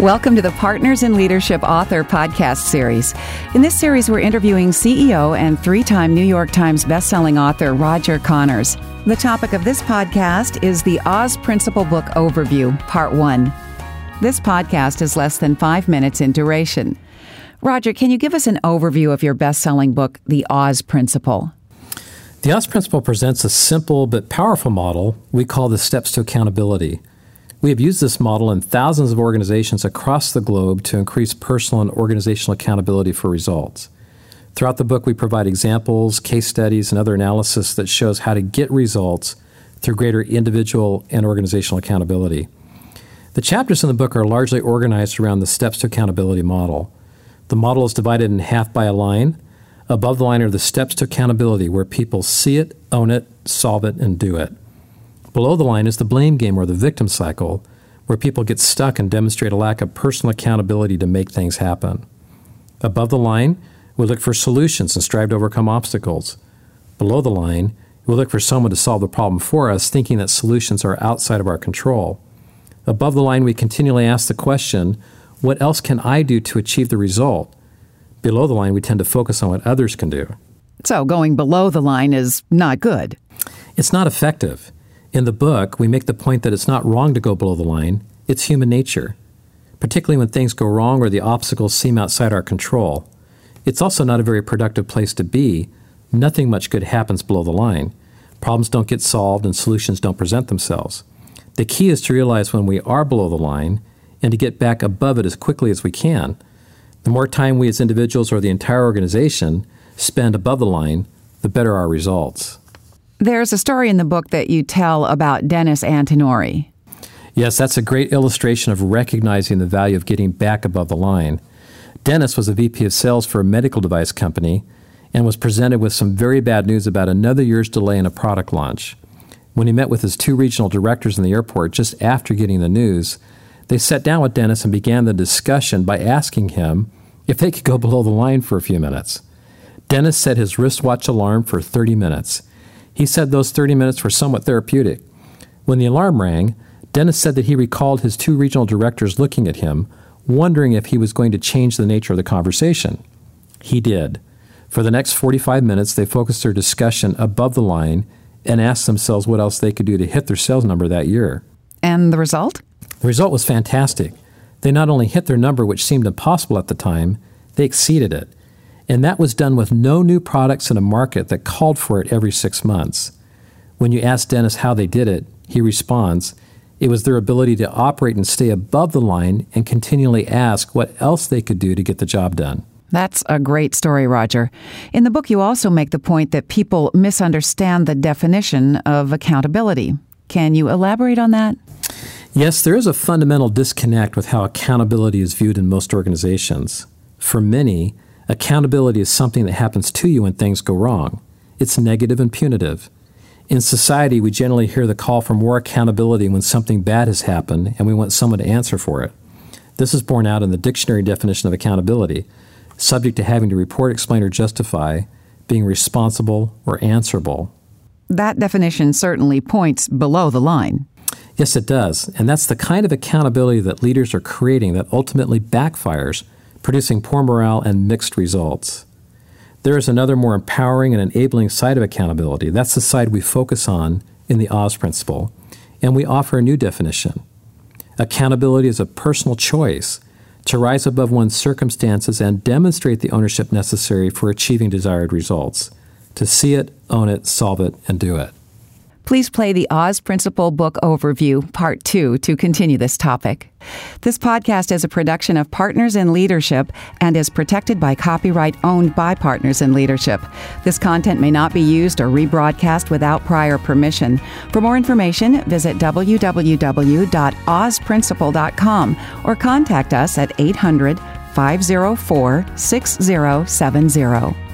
Welcome to the Partners in Leadership Author Podcast Series. In this series, we're interviewing CEO and three time New York Times bestselling author Roger Connors. The topic of this podcast is the Oz Principle Book Overview, Part 1. This podcast is less than five minutes in duration. Roger, can you give us an overview of your best-selling book, The Oz Principle? The Oz Principle presents a simple but powerful model we call the steps to accountability. We have used this model in thousands of organizations across the globe to increase personal and organizational accountability for results. Throughout the book, we provide examples, case studies, and other analysis that shows how to get results through greater individual and organizational accountability. The chapters in the book are largely organized around the steps to accountability model. The model is divided in half by a line. Above the line are the steps to accountability, where people see it, own it, solve it, and do it. Below the line is the blame game or the victim cycle, where people get stuck and demonstrate a lack of personal accountability to make things happen. Above the line, we look for solutions and strive to overcome obstacles. Below the line, we look for someone to solve the problem for us, thinking that solutions are outside of our control. Above the line, we continually ask the question, What else can I do to achieve the result? Below the line, we tend to focus on what others can do. So, going below the line is not good. It's not effective. In the book, we make the point that it's not wrong to go below the line, it's human nature, particularly when things go wrong or the obstacles seem outside our control. It's also not a very productive place to be. Nothing much good happens below the line. Problems don't get solved and solutions don't present themselves. The key is to realize when we are below the line and to get back above it as quickly as we can. The more time we as individuals or the entire organization spend above the line, the better our results. There's a story in the book that you tell about Dennis Antinori. Yes, that's a great illustration of recognizing the value of getting back above the line. Dennis was a VP of sales for a medical device company and was presented with some very bad news about another year's delay in a product launch. When he met with his two regional directors in the airport just after getting the news, they sat down with Dennis and began the discussion by asking him if they could go below the line for a few minutes. Dennis set his wristwatch alarm for 30 minutes. He said those 30 minutes were somewhat therapeutic. When the alarm rang, Dennis said that he recalled his two regional directors looking at him, wondering if he was going to change the nature of the conversation. He did. For the next 45 minutes, they focused their discussion above the line and asked themselves what else they could do to hit their sales number that year. And the result? The result was fantastic. They not only hit their number, which seemed impossible at the time, they exceeded it. And that was done with no new products in a market that called for it every six months. When you ask Dennis how they did it, he responds, it was their ability to operate and stay above the line and continually ask what else they could do to get the job done. That's a great story, Roger. In the book, you also make the point that people misunderstand the definition of accountability. Can you elaborate on that? Yes, there is a fundamental disconnect with how accountability is viewed in most organizations. For many, Accountability is something that happens to you when things go wrong. It's negative and punitive. In society, we generally hear the call for more accountability when something bad has happened and we want someone to answer for it. This is borne out in the dictionary definition of accountability, subject to having to report, explain, or justify, being responsible or answerable. That definition certainly points below the line. Yes, it does. And that's the kind of accountability that leaders are creating that ultimately backfires producing poor morale and mixed results. There is another more empowering and enabling side of accountability. That's the side we focus on in the Oz principle, and we offer a new definition. Accountability is a personal choice to rise above one's circumstances and demonstrate the ownership necessary for achieving desired results, to see it, own it, solve it, and do it. Please play the Oz Principle Book Overview, Part 2, to continue this topic. This podcast is a production of Partners in Leadership and is protected by copyright owned by Partners in Leadership. This content may not be used or rebroadcast without prior permission. For more information, visit www.ozprinciple.com or contact us at 800 504 6070.